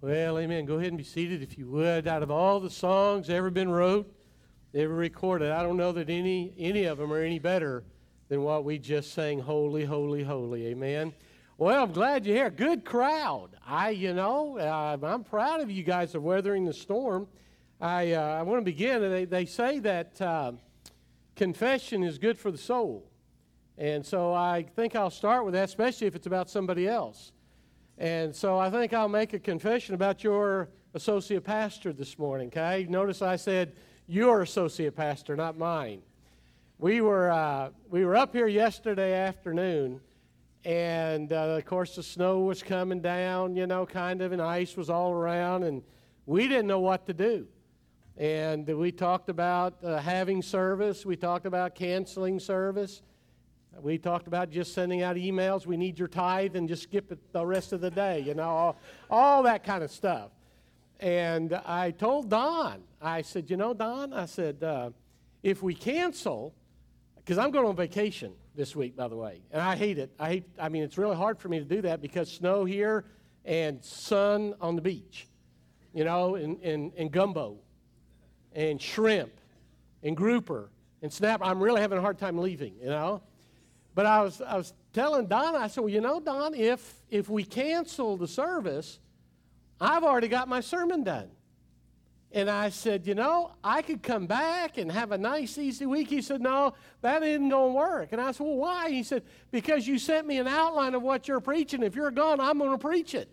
Well, amen. Go ahead and be seated if you would. Out of all the songs ever been wrote, ever recorded, I don't know that any any of them are any better than what we just sang. Holy, holy, holy. Amen. Well, I'm glad you're here. Good crowd. I, you know, uh, I'm proud of you guys of weathering the storm. I, uh, I want to begin. They, they say that uh, confession is good for the soul. And so I think I'll start with that, especially if it's about somebody else. And so I think I'll make a confession about your associate pastor this morning, okay? Notice I said your associate pastor, not mine. We were, uh, we were up here yesterday afternoon and uh, of course, the snow was coming down, you know, kind of, and ice was all around, and we didn't know what to do. And we talked about uh, having service, we talked about canceling service, we talked about just sending out emails. We need your tithe and just skip it the rest of the day, you know, all, all that kind of stuff. And I told Don, I said, you know, Don, I said, uh, if we cancel, because I'm going on vacation this week, by the way. And I hate it. I hate, I mean, it's really hard for me to do that because snow here and sun on the beach, you know, and, and, and gumbo and shrimp and grouper and snap. I'm really having a hard time leaving, you know. But I was, I was telling Don, I said, well, you know, Don, if, if we cancel the service, I've already got my sermon done. And I said, You know, I could come back and have a nice, easy week. He said, No, that isn't going to work. And I said, Well, why? He said, Because you sent me an outline of what you're preaching. If you're gone, I'm going to preach it.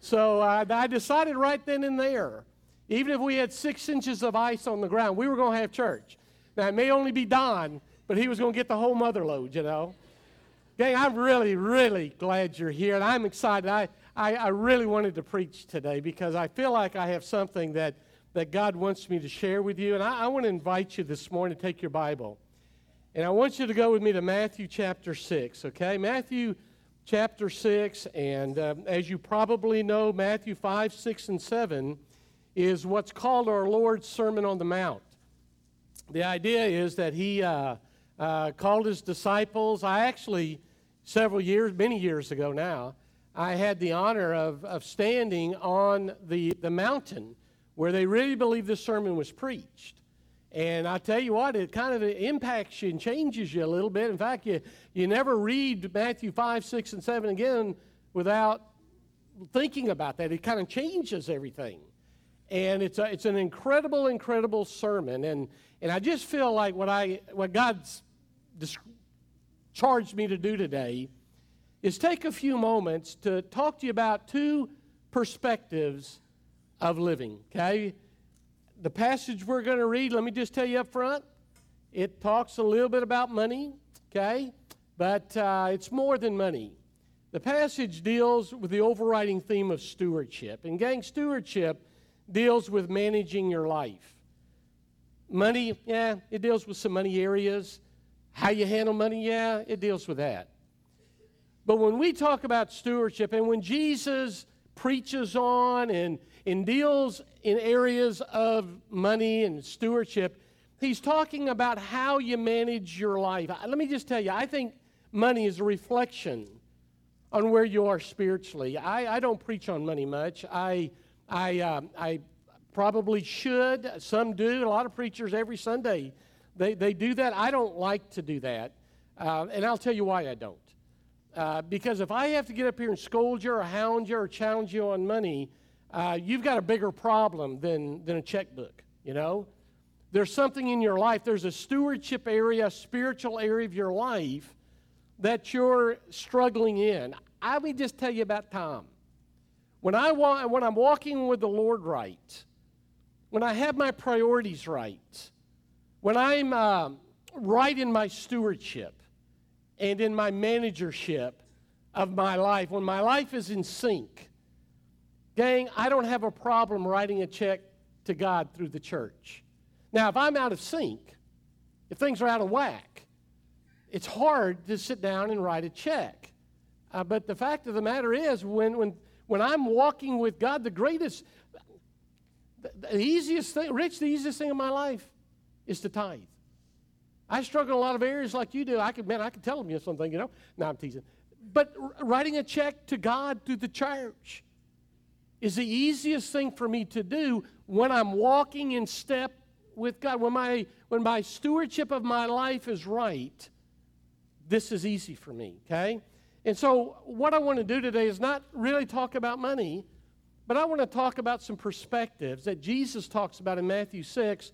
So uh, I decided right then and there, even if we had six inches of ice on the ground, we were going to have church. Now, it may only be Don, but he was going to get the whole mother lode, you know. Gang, I'm really, really glad you're here, and I'm excited. I, I, I really wanted to preach today because I feel like I have something that that God wants me to share with you. And I, I want to invite you this morning to take your Bible. And I want you to go with me to Matthew chapter 6, okay? Matthew chapter 6. And um, as you probably know, Matthew 5, 6, and 7 is what's called our Lord's Sermon on the Mount. The idea is that he uh, uh, called his disciples. I actually, several years, many years ago now, I had the honor of, of standing on the, the mountain where they really believe this sermon was preached. And I tell you what, it kind of impacts you and changes you a little bit. In fact, you, you never read Matthew 5, 6, and 7 again without thinking about that. It kind of changes everything. And it's, a, it's an incredible, incredible sermon. And, and I just feel like what, I, what God's charged me to do today is take a few moments to talk to you about two perspectives of living. Okay? The passage we're going to read, let me just tell you up front, it talks a little bit about money, okay? But uh, it's more than money. The passage deals with the overriding theme of stewardship. And, gang, stewardship deals with managing your life. Money, yeah, it deals with some money areas. How you handle money, yeah, it deals with that. But when we talk about stewardship and when Jesus preaches on and and deals in areas of money and stewardship, he's talking about how you manage your life. Let me just tell you, I think money is a reflection on where you are spiritually. I, I don't preach on money much. I, I, uh, I probably should. Some do. A lot of preachers every Sunday, they, they do that. I don't like to do that. Uh, and I'll tell you why I don't. Uh, because if I have to get up here and scold you or hound you or challenge you on money, uh, you've got a bigger problem than, than a checkbook, you know? There's something in your life, there's a stewardship area, a spiritual area of your life that you're struggling in. I me just tell you about Tom. When, I wa- when I'm walking with the Lord right, when I have my priorities right, when I'm uh, right in my stewardship and in my managership of my life, when my life is in sync, Gang, I don't have a problem writing a check to God through the church. Now, if I'm out of sync, if things are out of whack, it's hard to sit down and write a check. Uh, but the fact of the matter is, when, when, when I'm walking with God, the greatest, the, the easiest thing, Rich, the easiest thing in my life is to tithe. I struggle in a lot of areas like you do. I could, man, I could tell them you something, you know. No, I'm teasing. But writing a check to God through the church is the easiest thing for me to do when I'm walking in step with God. When my, when my stewardship of my life is right, this is easy for me, okay? And so, what I want to do today is not really talk about money, but I want to talk about some perspectives that Jesus talks about in Matthew 6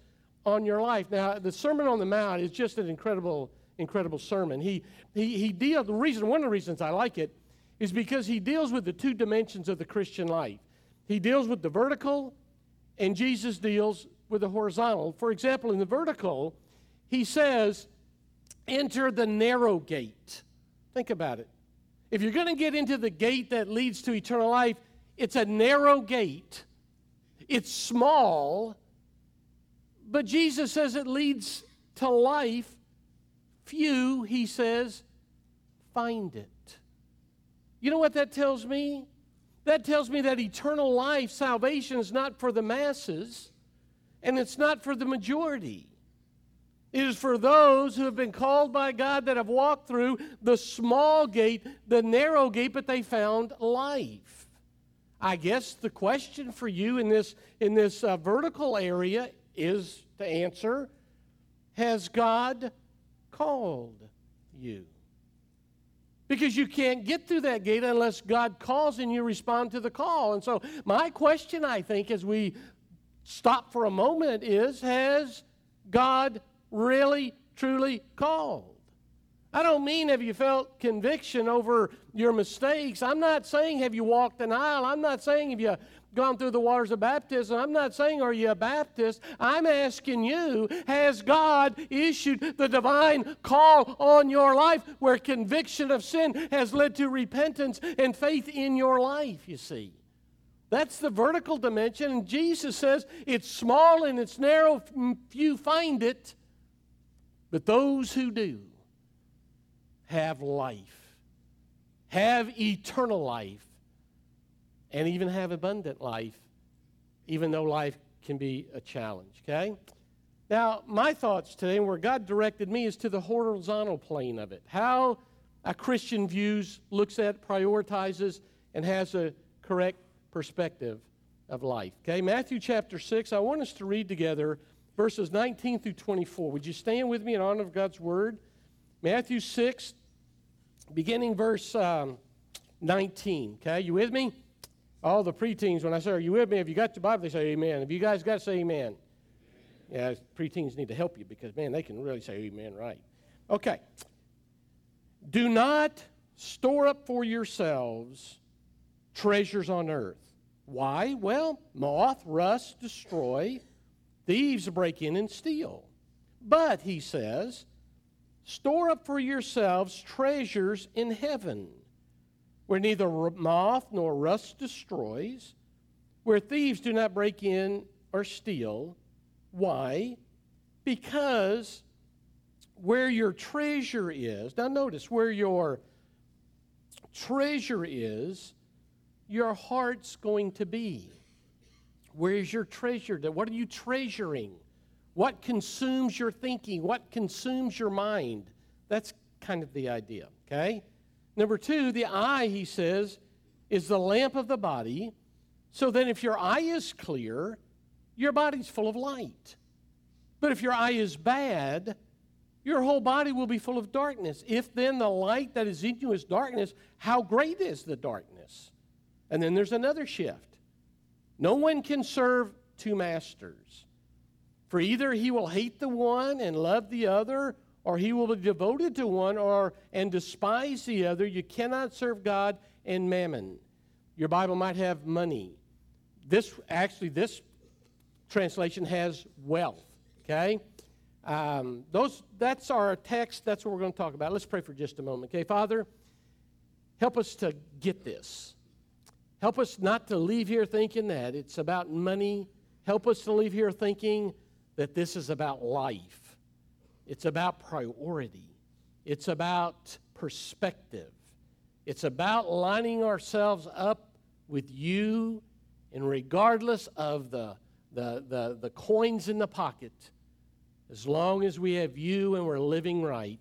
on your life. Now, the Sermon on the Mount is just an incredible, incredible sermon. He, he, he deals, the reason, one of the reasons I like it is because he deals with the two dimensions of the Christian life. He deals with the vertical, and Jesus deals with the horizontal. For example, in the vertical, he says, enter the narrow gate. Think about it. If you're going to get into the gate that leads to eternal life, it's a narrow gate. It's small, but Jesus says it leads to life. Few, he says, find it. You know what that tells me? That tells me that eternal life, salvation, is not for the masses and it's not for the majority. It is for those who have been called by God that have walked through the small gate, the narrow gate, but they found life. I guess the question for you in this, in this uh, vertical area is to answer Has God called you? Because you can't get through that gate unless God calls and you respond to the call. And so, my question, I think, as we stop for a moment, is Has God really, truly called? I don't mean have you felt conviction over your mistakes. I'm not saying have you walked an aisle. I'm not saying have you gone through the waters of baptism. I'm not saying are you a Baptist. I'm asking you has God issued the divine call on your life where conviction of sin has led to repentance and faith in your life, you see? That's the vertical dimension. And Jesus says it's small and it's narrow, few find it. But those who do have life, have eternal life, and even have abundant life, even though life can be a challenge, okay? Now, my thoughts today, and where God directed me, is to the horizontal plane of it. How a Christian views, looks at, prioritizes, and has a correct perspective of life. Okay, Matthew chapter 6, I want us to read together verses 19 through 24. Would you stand with me in honor of God's word? Matthew 6, beginning verse um, 19. Okay, you with me? All the preteens, when I say, Are you with me? If you got your Bible, they say amen. If you guys got to say amen. Yeah, preteens need to help you because, man, they can really say amen right. Okay. Do not store up for yourselves treasures on earth. Why? Well, moth, rust, destroy, thieves break in and steal. But, he says, store up for yourselves treasures in heaven where neither moth nor rust destroys, where thieves do not break in or steal. Why? Because where your treasure is, now notice where your treasure is, your heart's going to be. Where's your treasure? What are you treasuring? What consumes your thinking? What consumes your mind? That's kind of the idea, okay? Number two, the eye, he says, is the lamp of the body. So then, if your eye is clear, your body's full of light. But if your eye is bad, your whole body will be full of darkness. If then the light that is in you is darkness, how great is the darkness? And then there's another shift. No one can serve two masters. For either he will hate the one and love the other, or he will be devoted to one or and despise the other. You cannot serve God and mammon. Your Bible might have money. This actually, this translation has wealth. Okay, um, those that's our text. That's what we're going to talk about. Let's pray for just a moment. Okay, Father, help us to get this. Help us not to leave here thinking that it's about money. Help us to leave here thinking that this is about life. It's about priority, it's about perspective, it's about lining ourselves up with you, and regardless of the, the, the, the coins in the pocket, as long as we have you and we're living right,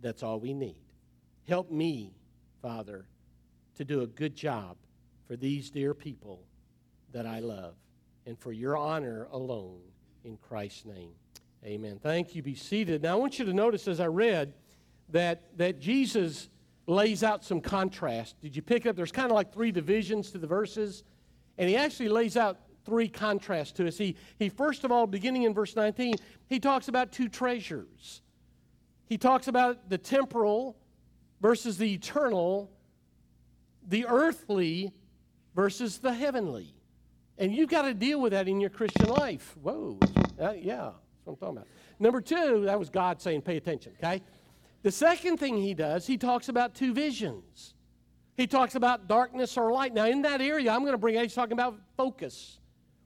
that's all we need. Help me Father, to do a good job for these dear people that I love and for your honor alone in Christ's name. Amen. Thank you. Be seated. Now, I want you to notice as I read that, that Jesus lays out some contrast. Did you pick up? There's kind of like three divisions to the verses, and he actually lays out three contrasts to us. He, he first of all, beginning in verse 19, he talks about two treasures. He talks about the temporal versus the eternal, the earthly versus the heavenly. And you've got to deal with that in your Christian life. Whoa, uh, yeah, that's what I'm talking about. Number two, that was God saying, pay attention, okay? The second thing he does, he talks about two visions. He talks about darkness or light. Now, in that area, I'm going to bring he's talking about focus.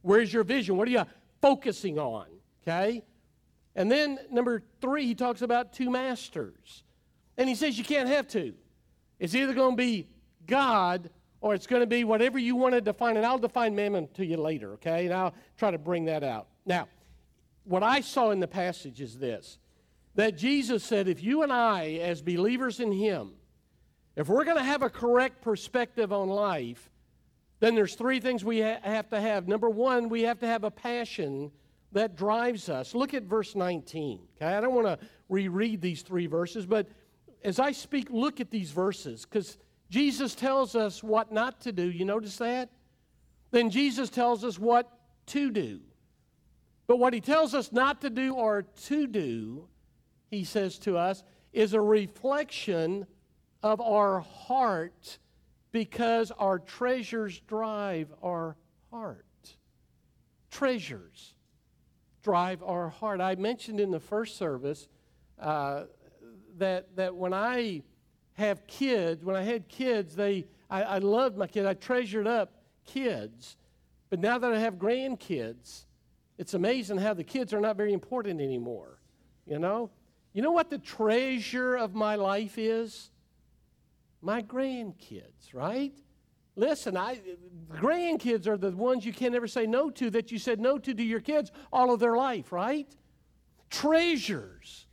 Where's your vision? What are you focusing on? Okay? And then number three, he talks about two masters. And he says you can't have two. It's either going to be God or it's going to be whatever you want to define. And I'll define mammon to you later, okay? And I'll try to bring that out. Now, what I saw in the passage is this that Jesus said, if you and I, as believers in Him, if we're going to have a correct perspective on life, then there's three things we ha- have to have. Number one, we have to have a passion that drives us. Look at verse 19. Okay, I don't want to reread these three verses, but as I speak, look at these verses because Jesus tells us what not to do. You notice that? Then Jesus tells us what to do. But what he tells us not to do or to do he says to us, is a reflection of our heart because our treasures drive our heart. Treasures drive our heart. I mentioned in the first service uh, that, that when I have kids, when I had kids, they, I, I loved my kids. I treasured up kids. But now that I have grandkids, it's amazing how the kids are not very important anymore. You know? You know what the treasure of my life is? My grandkids, right? Listen, I, grandkids are the ones you can never say no to that you said no to to your kids all of their life, right? Treasures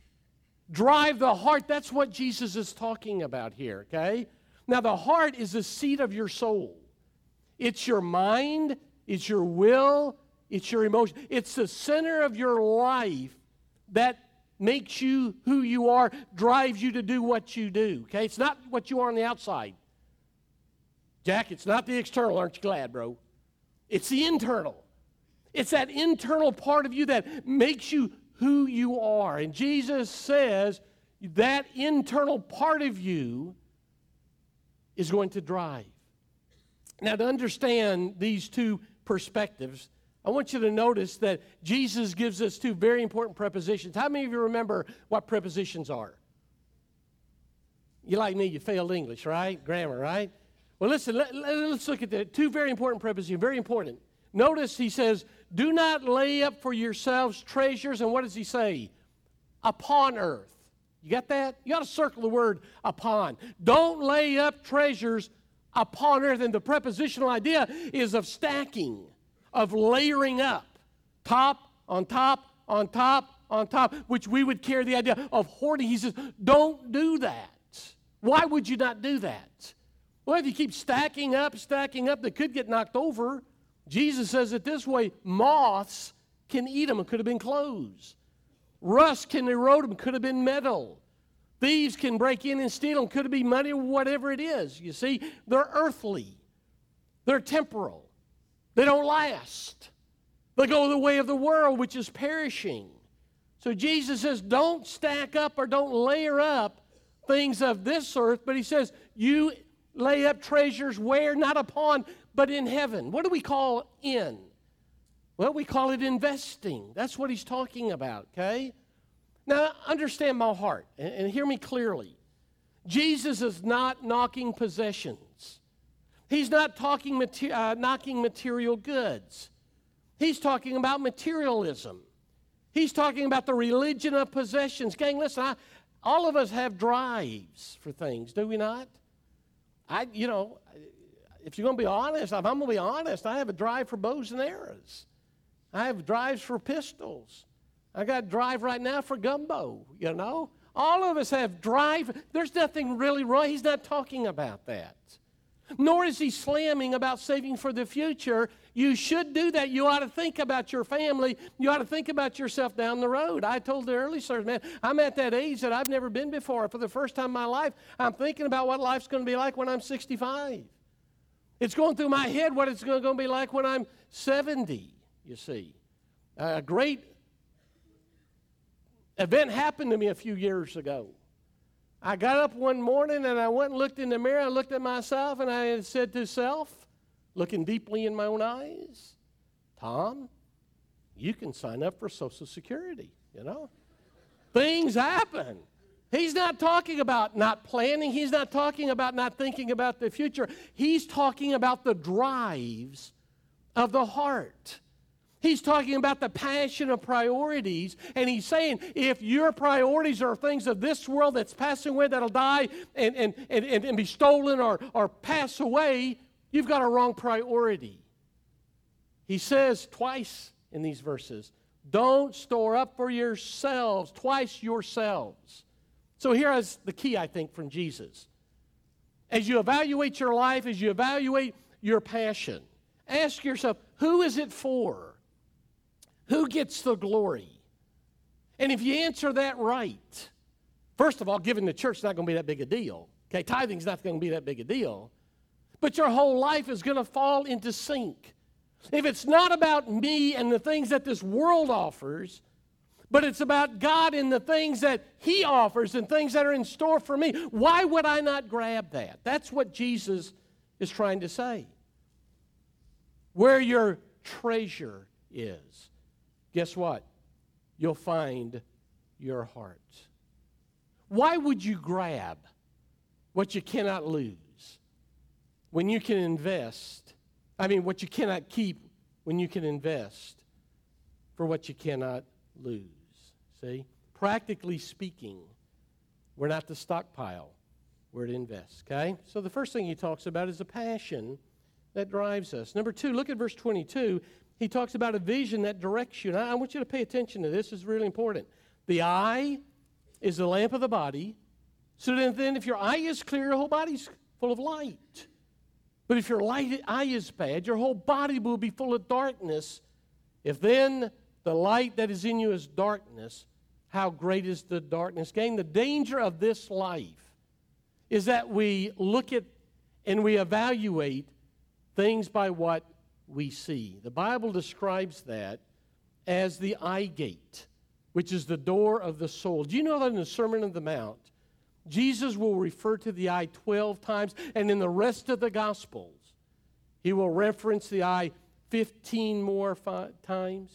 drive the heart. That's what Jesus is talking about here, okay? Now, the heart is the seat of your soul. It's your mind, it's your will, it's your emotion. It's the center of your life that makes you who you are, drives you to do what you do. Okay? It's not what you are on the outside. Jack, it's not the external. Aren't you glad, bro? It's the internal. It's that internal part of you that makes you who you are. And Jesus says that internal part of you is going to drive. Now, to understand these two perspectives, I want you to notice that Jesus gives us two very important prepositions. How many of you remember what prepositions are? You like me, you failed English, right? Grammar, right? Well, listen, let, us look at the two very important prepositions, very important. Notice he says, Do not lay up for yourselves treasures, and what does he say? Upon earth. You got that? You got to circle the word upon. Don't lay up treasures upon earth. And the prepositional idea is of stacking of layering up, top on top on top on top, which we would carry the idea of hoarding. He says, don't do that. Why would you not do that? Well, if you keep stacking up, stacking up, they could get knocked over. Jesus says it this way moths can eat them. It could have been clothes. Rust can erode them. Could have been metal. Thieves can break in and steal them. Could have been money, or whatever it is. You see, they're earthly, they're temporal. They don't last. They go the way of the world, which is perishing. So Jesus says, don't stack up or don't layer up things of this earth, but he says, you lay up treasures where? Not upon, but in heaven. What do we call in? Well, we call it investing. That's what he's talking about, okay? Now, understand my heart and, and hear me clearly. Jesus is not knocking possessions. He's not talking uh, knocking material goods. He's talking about materialism. He's talking about the religion of possessions. Gang, listen, I, all of us have drives for things, do we not? I, you know, if you're going to be honest, if I'm going to be honest, I have a drive for bows and arrows. I have drives for pistols. I got a drive right now for gumbo, you know? All of us have drive. There's nothing really wrong. He's not talking about that. Nor is he slamming about saving for the future. You should do that. You ought to think about your family. You ought to think about yourself down the road. I told the early service, man, I'm at that age that I've never been before. For the first time in my life, I'm thinking about what life's going to be like when I'm 65. It's going through my head what it's going to be like when I'm 70, you see. A great event happened to me a few years ago. I got up one morning and I went and looked in the mirror. I looked at myself and I said to self, looking deeply in my own eyes, Tom, you can sign up for Social Security, you know? Things happen. He's not talking about not planning. He's not talking about not thinking about the future. He's talking about the drives of the heart. He's talking about the passion of priorities, and he's saying if your priorities are things of this world that's passing away, that'll die and, and, and, and, be stolen or, or pass away, you've got a wrong priority. He says twice in these verses, don't store up for yourselves, twice yourselves. So here is the key, I think, from Jesus. As you evaluate your life, as you evaluate your passion, ask yourself, who is it for? Who gets the glory? And if you answer that right, first of all, giving the church is not going to be that big a deal. Okay, tithing's not going to be that big a deal. But your whole life is going to fall into sync. If it's not about me and the things that this world offers, but it's about God and the things that He offers and things that are in store for me, why would I not grab that? That's what Jesus is trying to say. Where your treasure is guess what? You'll find your heart. Why would you grab what you cannot lose when you can invest? I mean, what you cannot keep when you can invest for what you cannot lose. See? Practically speaking, we're not to stockpile, we're to invest. Okay? So the first thing he talks about is a passion that drives us. Number two, look at verse 22 he talks about a vision that directs you. And I, want you to pay attention to this. Is really important. The eye is the lamp of the body. So then, then if your eye is clear, your whole body's full of light. But if your light, eye is bad, your whole body will be full of darkness. If then the light that is in you is darkness, how great is the darkness gain? The danger of this life is that we look at and we evaluate things by what we see. The Bible describes that as the eye gate, which is the door of the soul. Do you know that in the Sermon on the Mount, Jesus will refer to the eye 12 times, and in the rest of the Gospels, he will reference the eye 15 more fi- times?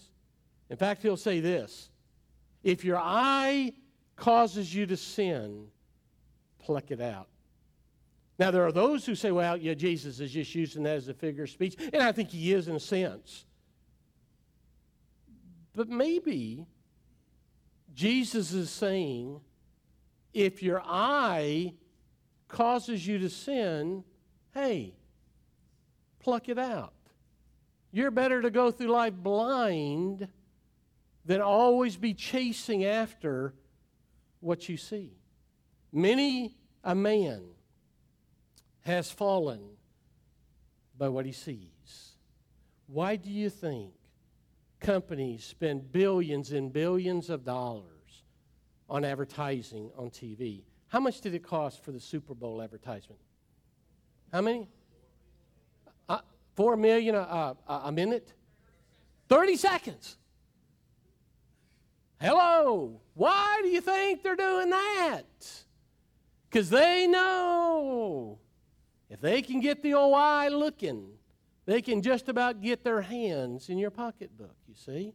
In fact, he'll say this If your eye causes you to sin, pluck it out. Now, there are those who say, well, yeah, Jesus is just using that as a figure of speech, and I think he is in a sense. But maybe Jesus is saying, if your eye causes you to sin, hey, pluck it out. You're better to go through life blind than always be chasing after what you see. Many a man has fallen by what he sees. Why do you think companies spend billions and billions of dollars on advertising on TV? How much did it cost for the Super Bowl advertisement? How many? Uh, four million a, a, a minute? 30 seconds. Hello. Why do you think they're doing that? Because they know if they can get the eye looking, they can just about get their hands in your pocketbook, you see.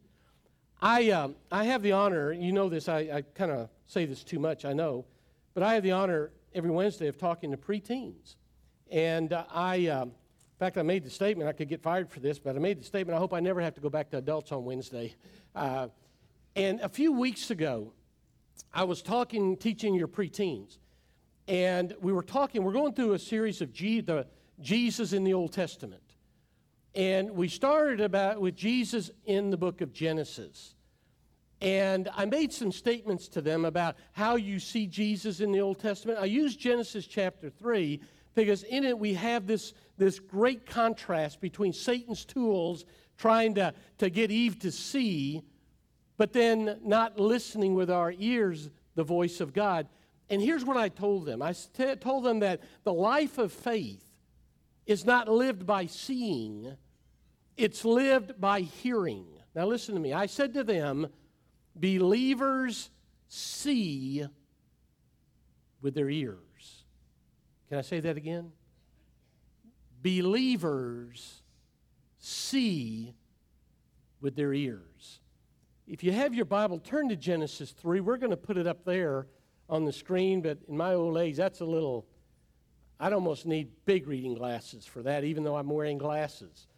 I, uh, I have the honor, you know this, I, I kind of say this too much, I know, but I have the honor every Wednesday of talking to preteens. And uh, I, uh, in fact, I made the statement, I could get fired for this, but I made the statement, I hope I never have to go back to adults on Wednesday. And a few weeks ago, I was talking, teaching your preteens and we were talking, we're going through a series of G, the Jesus in the Old Testament. And we started about with Jesus in the book of Genesis. And I made some statements to them about how you see Jesus in the Old Testament. I used Genesis chapter 3 because in it we have this, this great contrast between Satan's tools trying to, to get Eve to see, but then not listening with our ears the voice of God. And here's what I told them I told them that the life of faith is not lived by seeing, it's lived by hearing. Now, listen to me. I said to them, believers see with their ears. Can I say that again? Believers see with their ears. If you have your Bible, turn to Genesis 3. We're going to put it up there on the screen, but in my old age, that's a little, I'd almost need big reading glasses for that, even though I'm wearing glasses.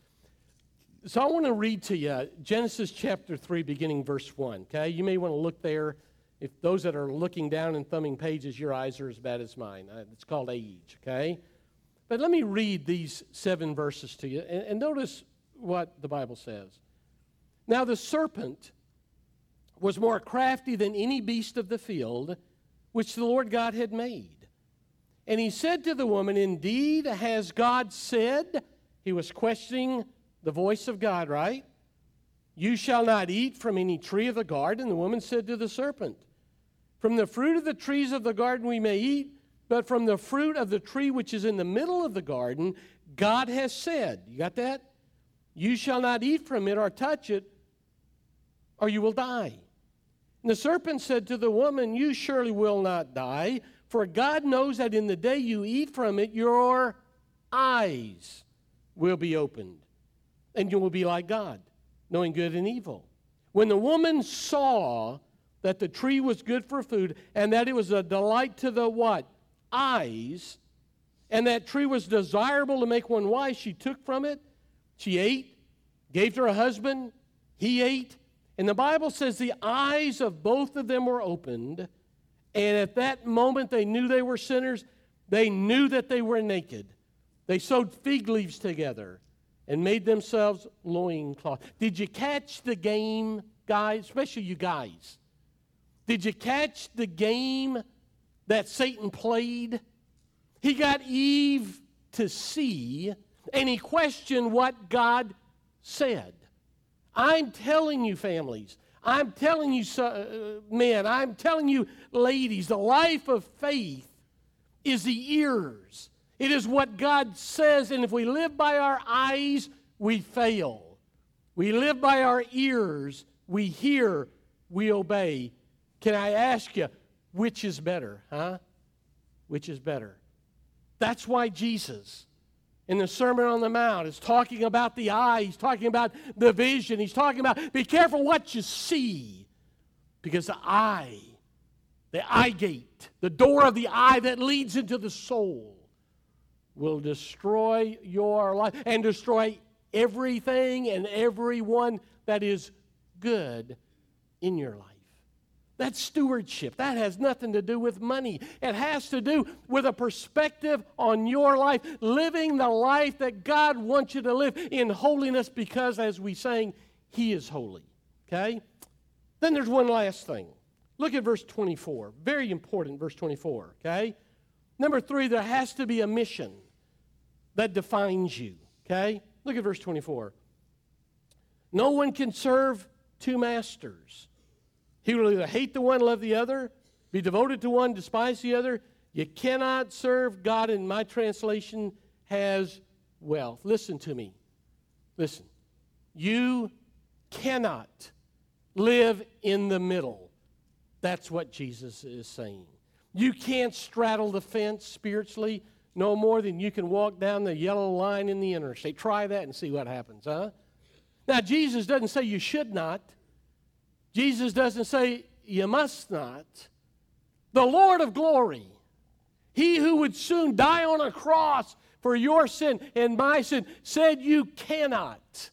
So I want to read to you Genesis chapter 3, beginning verse 1. Okay? You may want to look there. If those that are looking down and thumbing pages, your eyes are as bad as mine. Uh, it's called age, okay? But let me read these seven verses to you and, and notice what the Bible says. Now the serpent was more crafty than any beast of the field which the Lord God had made. And he said to the woman, Indeed, has God said, he was questioning the voice of God, right? You shall not eat from any tree of the garden. The woman said to the serpent, From the fruit of the trees of the garden we may eat, but from the fruit of the tree which is in the middle of the garden, God has said, You got that? You shall not eat from it or touch it, or you will die. And the serpent said to the woman, You surely will not die, for God knows that in the day you eat from it, your eyes will be opened, and you will be like God, knowing good and evil. When the woman saw that the tree was good for food, and that it was a delight to the what? Eyes, and that tree was desirable to make one wise, she took from it, she ate, gave to her husband, he ate, and the Bible says the eyes of both of them were opened, and at that moment they knew they were sinners. They knew that they were naked. They sewed fig leaves together and made themselves loincloth. Did you catch the game, guys? Especially you guys. Did you catch the game that Satan played? He got Eve to see, and he questioned what God said. I'm telling you, families, I'm telling you, uh, men, I'm telling you, ladies, the life of faith is the ears. It is what God says, and if we live by our eyes, we fail. We live by our ears, we hear, we obey. Can I ask you, which is better, huh? Which is better? That's why Jesus in the Sermon on the Mount is talking about the eye, he's talking about the vision, he's talking about be careful what you see. Because the eye, the eye gate, the door of the eye that leads into the soul, will destroy your life and destroy everything and everyone that is good in your life. That's stewardship. That has nothing to do with money. It has to do with a perspective on your life, living the life that God wants you to live in holiness because, as we sang, He is holy. Okay? Then there's one last thing. Look at verse 24. Very important, verse 24. Okay? Number three, there has to be a mission that defines you. Okay? Look at verse 24. No one can serve two masters. He will either hate the one, love the other, be devoted to one, despise the other. You cannot serve God, in my translation has wealth. Listen to me. Listen. You cannot live in the middle. That's what Jesus is saying. You can't straddle the fence spiritually no more than you can walk down the yellow line in the interstate. Try that and see what happens, huh? Now, Jesus doesn't say you should not. Jesus doesn't say, You must not. The Lord of glory, he who would soon die on a cross for your sin and my sin, said, You cannot.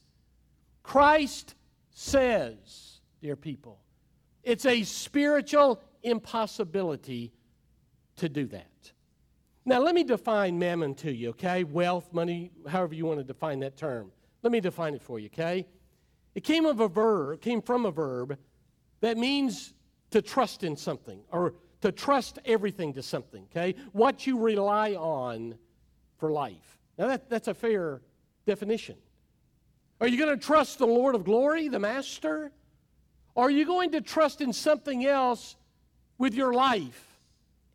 Christ says, dear people, it's a spiritual impossibility to do that. Now, let me define mammon to you, okay? Wealth, money, however you want to define that term. Let me define it for you, okay? It came of a verb, came from a verb that means to trust in something or to trust everything to something, okay? What you rely on for life. Now, that, that's a fair definition. Are you going to trust the Lord of glory, the Master? Are you going to trust in something else with your life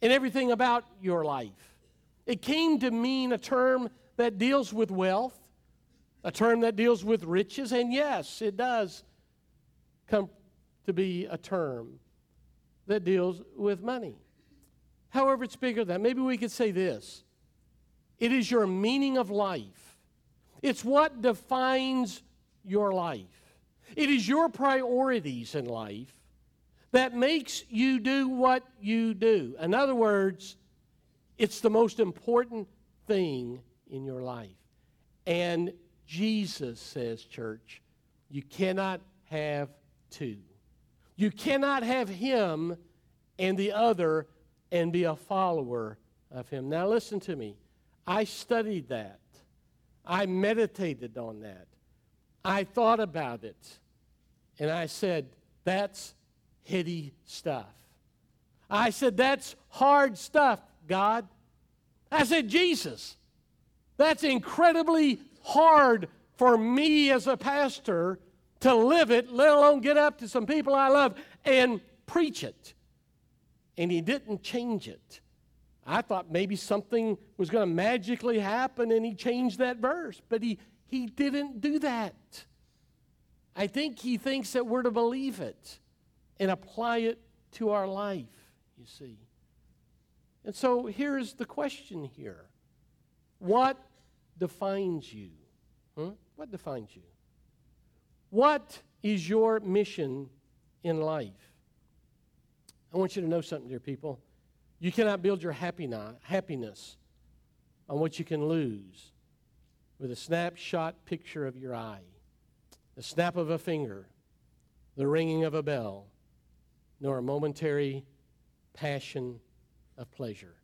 and everything about your life? It came to mean a term that deals with wealth, a term that deals with riches, and yes, it does come to be a term that deals with money. However, it's bigger than that. Maybe we could say this it is your meaning of life, it's what defines your life. It is your priorities in life that makes you do what you do. In other words, it's the most important thing in your life. And Jesus says, church, you cannot have two. You cannot have him and the other and be a follower of him. Now, listen to me. I studied that, I meditated on that, I thought about it, and I said, that's heady stuff. I said, that's hard stuff, God. I said, Jesus, that's incredibly hard for me as a pastor to live it, let alone get up to some people I love and preach it. And he didn't change it. I thought maybe something was going to magically happen and he changed that verse, but he, he didn't do that. I think he thinks that we're to believe it and apply it to our life, you see. And so here's the question here What defines you? Hmm? What defines you? What is your mission in life? I want you to know something, dear people. You cannot build your happiness on what you can lose with a snapshot picture of your eye, the snap of a finger, the ringing of a bell, nor a momentary passion of pleasure.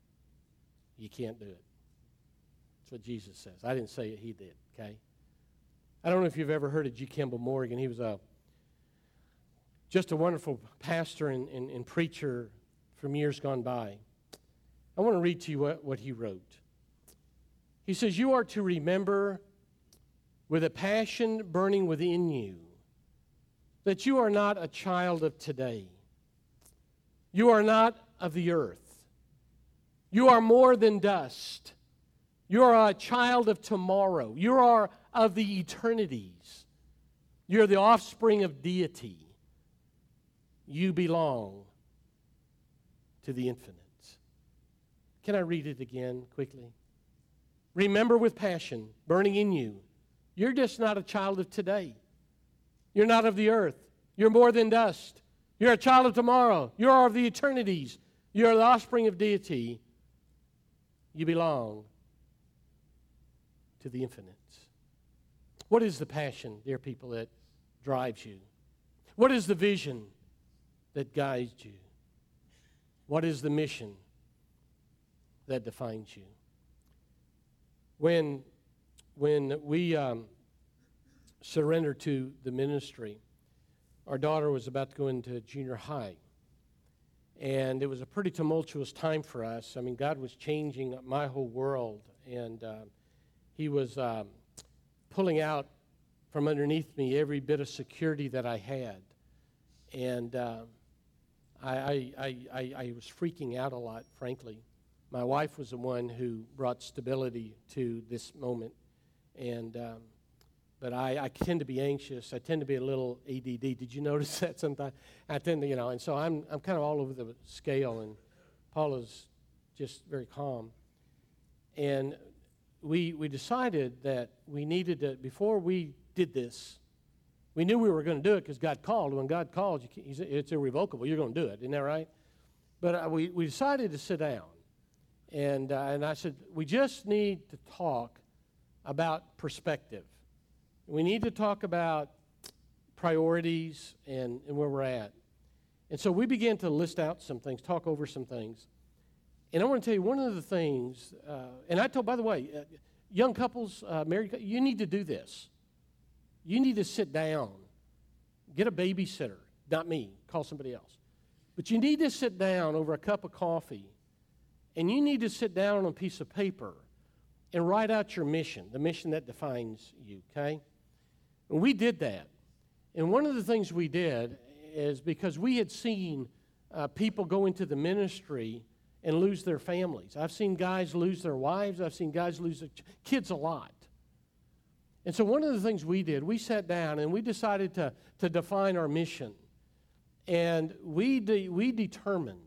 You can't do it. That's what Jesus says. I didn't say it, he did, okay? I don't know if you've ever heard of G. Campbell Morgan. He was a just a wonderful pastor and, and, and preacher from years gone by. I want to read to you what, what he wrote. He says, You are to remember with a passion burning within you that you are not a child of today. You are not of the earth. You are more than dust. You are a child of tomorrow. You are of the eternities. You're the offspring of deity. You belong to the infinite. Can I read it again quickly? Remember with passion burning in you. You're just not a child of today. You're not of the earth. You're more than dust. You're a child of tomorrow. You are of the eternities. You're the offspring of deity. You belong to the infinite. What is the passion, dear people, that drives you? What is the vision that guides you? What is the mission that defines you? When, when we um, surrendered to the ministry, our daughter was about to go into junior high. And it was a pretty tumultuous time for us. I mean, God was changing my whole world. And uh, He was um, pulling out from underneath me every bit of security that I had. And uh, I, I, I, I, was freaking out a lot, frankly. My wife was the one who brought stability to this moment. And, um, but I, I tend to be anxious. I tend to be a little ADD. Did you notice that sometimes? I tend to, you know, and so I'm, I'm kind of all over the scale, and Paula's just very calm. And we, we decided that we needed to, before we did this, we knew we were going to do it because God called. When God calls, it's irrevocable. You're going to do it. Isn't that right? But uh, we, we decided to sit down. And, uh, and I said, we just need to talk about perspective. We need to talk about priorities and, and where we're at. And so we began to list out some things, talk over some things. And I want to tell you one of the things, uh, and I told, by the way, uh, young couples, uh, married, you need to do this. You need to sit down, get a babysitter, not me, call somebody else. But you need to sit down over a cup of coffee and you need to sit down on a piece of paper and write out your mission, the mission that defines you, okay? And we did that. And one of the things we did is because we had seen uh, people go into the ministry and lose their families. I've seen guys lose their wives, I've seen guys lose their kids a lot. And so, one of the things we did, we sat down and we decided to, to define our mission. And we, de- we determined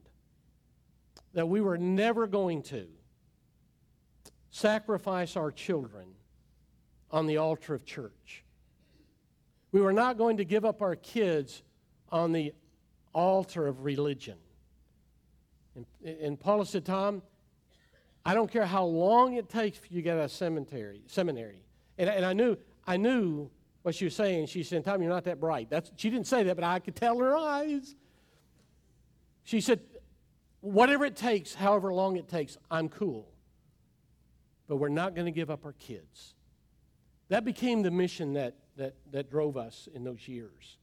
that we were never going to sacrifice our children on the altar of church. We were not going to give up our kids on the altar of religion. And, and Paula said, Tom, I don't care how long it takes for you to get out of seminary. seminary. And, and I knew I knew what she was saying. She said, Tom, you're not that bright. That's, she didn't say that, but I could tell her eyes. She said, whatever it takes, however long it takes, I'm cool. But we're not going to give up our kids. That became the mission that, that, that drove us in those years.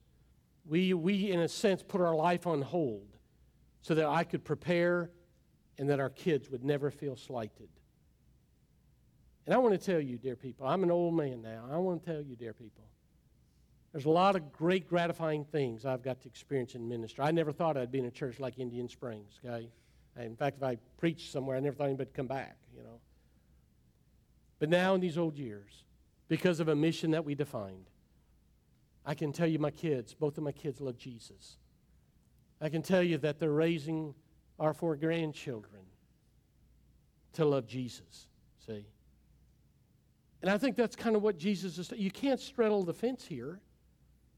We, we, in a sense, put our life on hold so that I could prepare and that our kids would never feel slighted. And I want to tell you, dear people, I'm an old man now. I want to tell you, dear people, there's a lot of great, gratifying things I've got to experience in ministry. I never thought I'd be in a church like Indian Springs, okay? In fact, if I preached somewhere, I never thought anybody would come back, you know. But now, in these old years, because of a mission that we defined, I can tell you my kids, both of my kids love Jesus. I can tell you that they're raising our four grandchildren to love Jesus, see? And I think that's kind of what Jesus is. You can't straddle the fence here.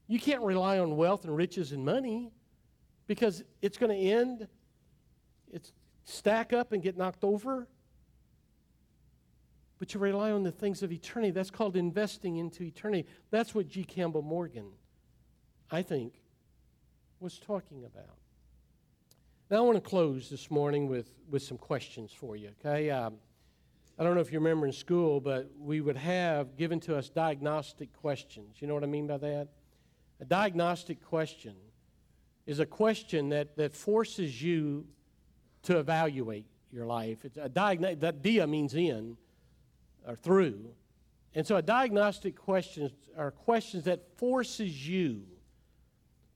You can't rely on wealth and riches and money because it's going to end, it's stack up and get knocked over. But you rely on the things of eternity. That's called investing into eternity. That's what G. Campbell Morgan, I think, was talking about. Now, I want to close this morning with, with some questions for you, okay? Um, I don't know if you remember in school, but we would have given to us diagnostic questions. You know what I mean by that? A diagnostic question is a question that, that forces you to evaluate your life. It's a diagn- that dia means in or through. And so a diagnostic question are questions that forces you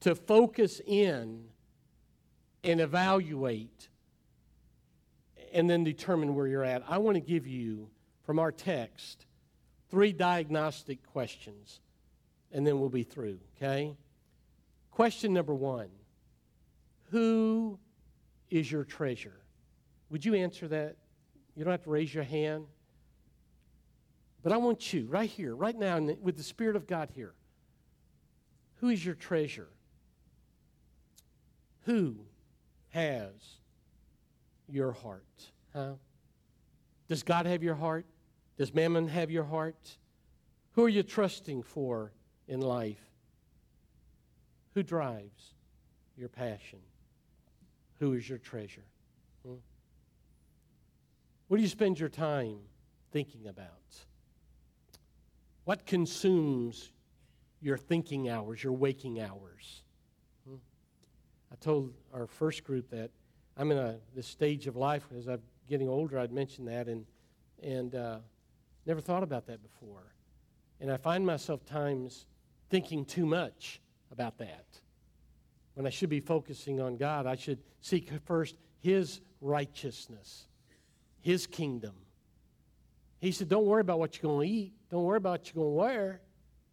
to focus in and evaluate and then determine where you're at. I want to give you, from our text, three diagnostic questions, and then we'll be through, okay? Question number one Who is your treasure? Would you answer that? You don't have to raise your hand. But I want you, right here, right now, with the Spirit of God here. Who is your treasure? Who has your heart? Huh? Does God have your heart? Does mammon have your heart? Who are you trusting for in life? Who drives your passion? Who is your treasure? Hmm? What do you spend your time thinking about? What consumes your thinking hours, your waking hours? I told our first group that I'm in a, this stage of life as I'm getting older. I'd mentioned that and and uh, never thought about that before. And I find myself times thinking too much about that. When I should be focusing on God, I should seek first His righteousness, His kingdom. He said, Don't worry about what you're going to eat. Don't worry about what you're going to wear.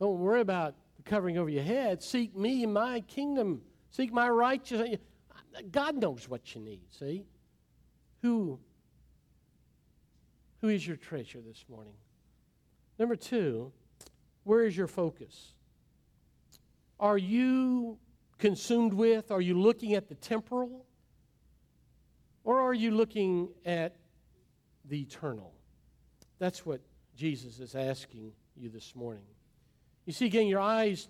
Don't worry about the covering over your head. Seek me and my kingdom. Seek my righteousness. God knows what you need, see? Who, who is your treasure this morning? Number two, where is your focus? Are you consumed with, are you looking at the temporal? Or are you looking at the eternal? That's what Jesus is asking you this morning. You see, again, your eyes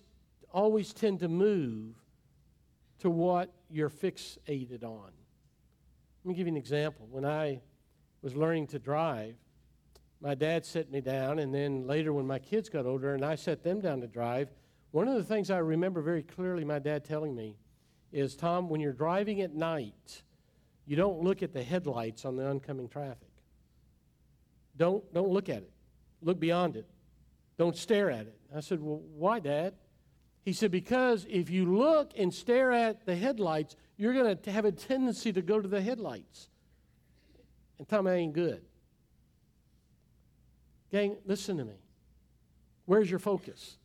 always tend to move to what you're fixated on. Let me give you an example. When I was learning to drive, my dad set me down, and then later when my kids got older and I set them down to drive, one of the things I remember very clearly my dad telling me is Tom, when you're driving at night, you don't look at the headlights on the oncoming traffic. Don't, don't look at it. Look beyond it. Don't stare at it. I said, Well, why, Dad? He said, Because if you look and stare at the headlights, you're going to have a tendency to go to the headlights. And Tom, that ain't good. Gang, listen to me. Where's your focus?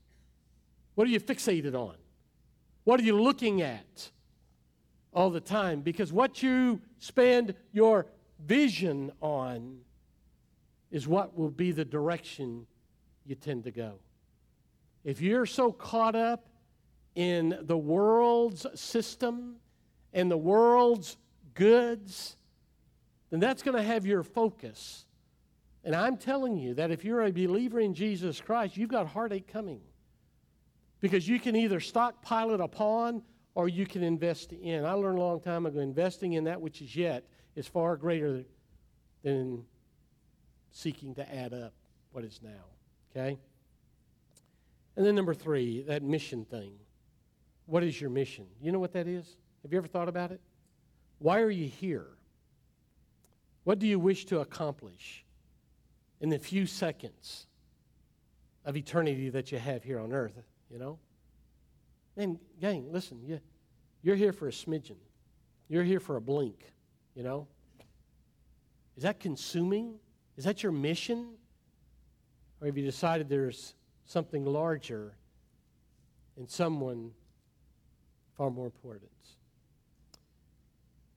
What are you fixated on? What are you looking at all the time? Because what you spend your vision on is what will be the direction you tend to go. If you're so caught up in the world's system and the world's goods, then that's going to have your focus. And I'm telling you that if you're a believer in Jesus Christ, you've got heartache coming. Because you can either stockpile it upon or you can invest in. I learned a long time ago investing in that which is yet is far greater than seeking to add up what is now. Okay? And then number three, that mission thing. What is your mission? You know what that is? Have you ever thought about it? Why are you here? What do you wish to accomplish in the few seconds of eternity that you have here on earth? You know? And, gang, listen, you, you're here for a smidgen. You're here for a blink, you know? Is that consuming? Is that your mission? Or have you decided there's something larger and someone far more important?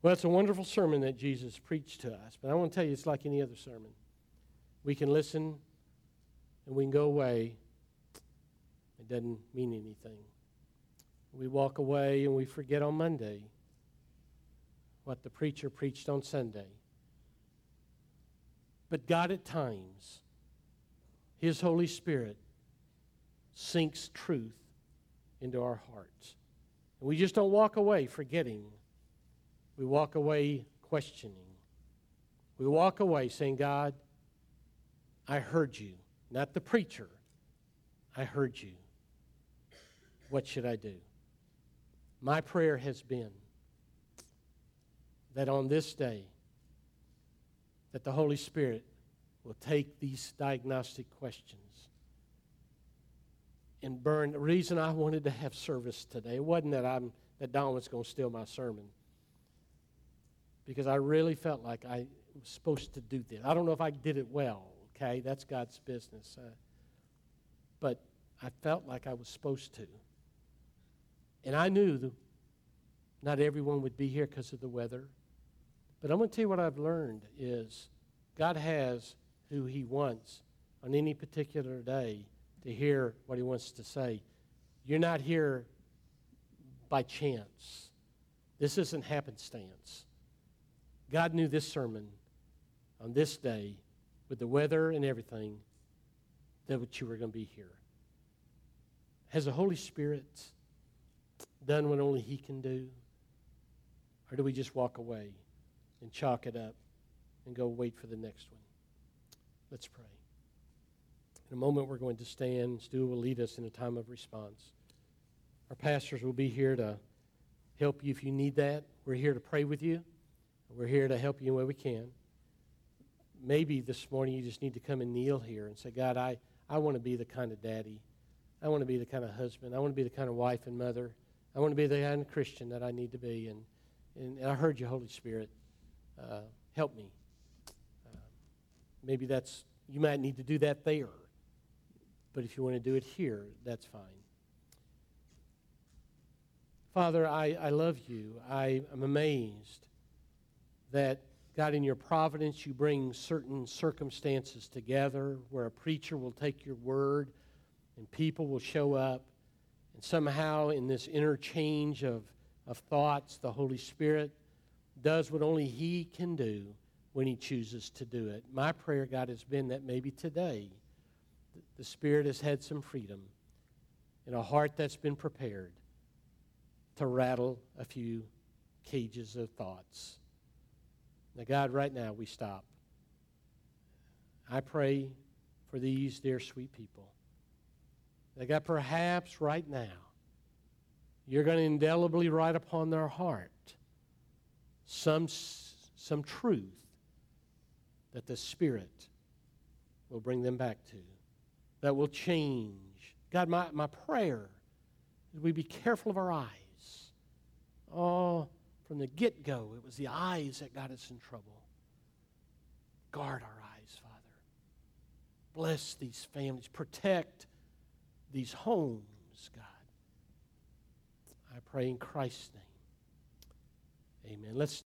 Well, it's a wonderful sermon that Jesus preached to us, but I want to tell you it's like any other sermon. We can listen and we can go away. It doesn't mean anything. We walk away and we forget on Monday what the preacher preached on Sunday. But God, at times, His Holy Spirit sinks truth into our hearts. And we just don't walk away forgetting. We walk away questioning. We walk away saying, God, I heard you. Not the preacher. I heard you. What should I do? My prayer has been that on this day, that the Holy Spirit will take these diagnostic questions and burn. The reason I wanted to have service today wasn't that I'm that Don was going to steal my sermon, because I really felt like I was supposed to do this. I don't know if I did it well. Okay, that's God's business, uh, but I felt like I was supposed to, and I knew that not everyone would be here because of the weather. But I'm going to tell you what I've learned is God has who He wants on any particular day to hear what He wants to say. You're not here by chance. This isn't happenstance. God knew this sermon on this day with the weather and everything that you were going to be here. Has the Holy Spirit done what only He can do? Or do we just walk away and chalk it up and go wait for the next one? Let's pray. In a moment, we're going to stand. Stu will lead us in a time of response. Our pastors will be here to help you if you need that. We're here to pray with you. We're here to help you in way we can. Maybe this morning you just need to come and kneel here and say, God, I, I want to be the kind of daddy. I want to be the kind of husband. I want to be the kind of wife and mother. I want to be the kind of Christian that I need to be. And and, and I heard you, Holy Spirit. Uh, help me. Uh, maybe that's, you might need to do that there. But if you want to do it here, that's fine. Father, I, I love you. I am amazed that, God, in your providence, you bring certain circumstances together where a preacher will take your word and people will show up. And somehow, in this interchange of of thoughts, the Holy Spirit does what only He can do when He chooses to do it. My prayer, God, has been that maybe today the Spirit has had some freedom in a heart that's been prepared to rattle a few cages of thoughts. Now, God, right now we stop. I pray for these dear sweet people. That God, perhaps right now, you're going to indelibly write upon their heart some, some truth that the Spirit will bring them back to, that will change. God, my, my prayer is we be careful of our eyes. Oh, from the get go, it was the eyes that got us in trouble. Guard our eyes, Father. Bless these families. Protect these homes, God. I pray in Christ's name. Amen. Let's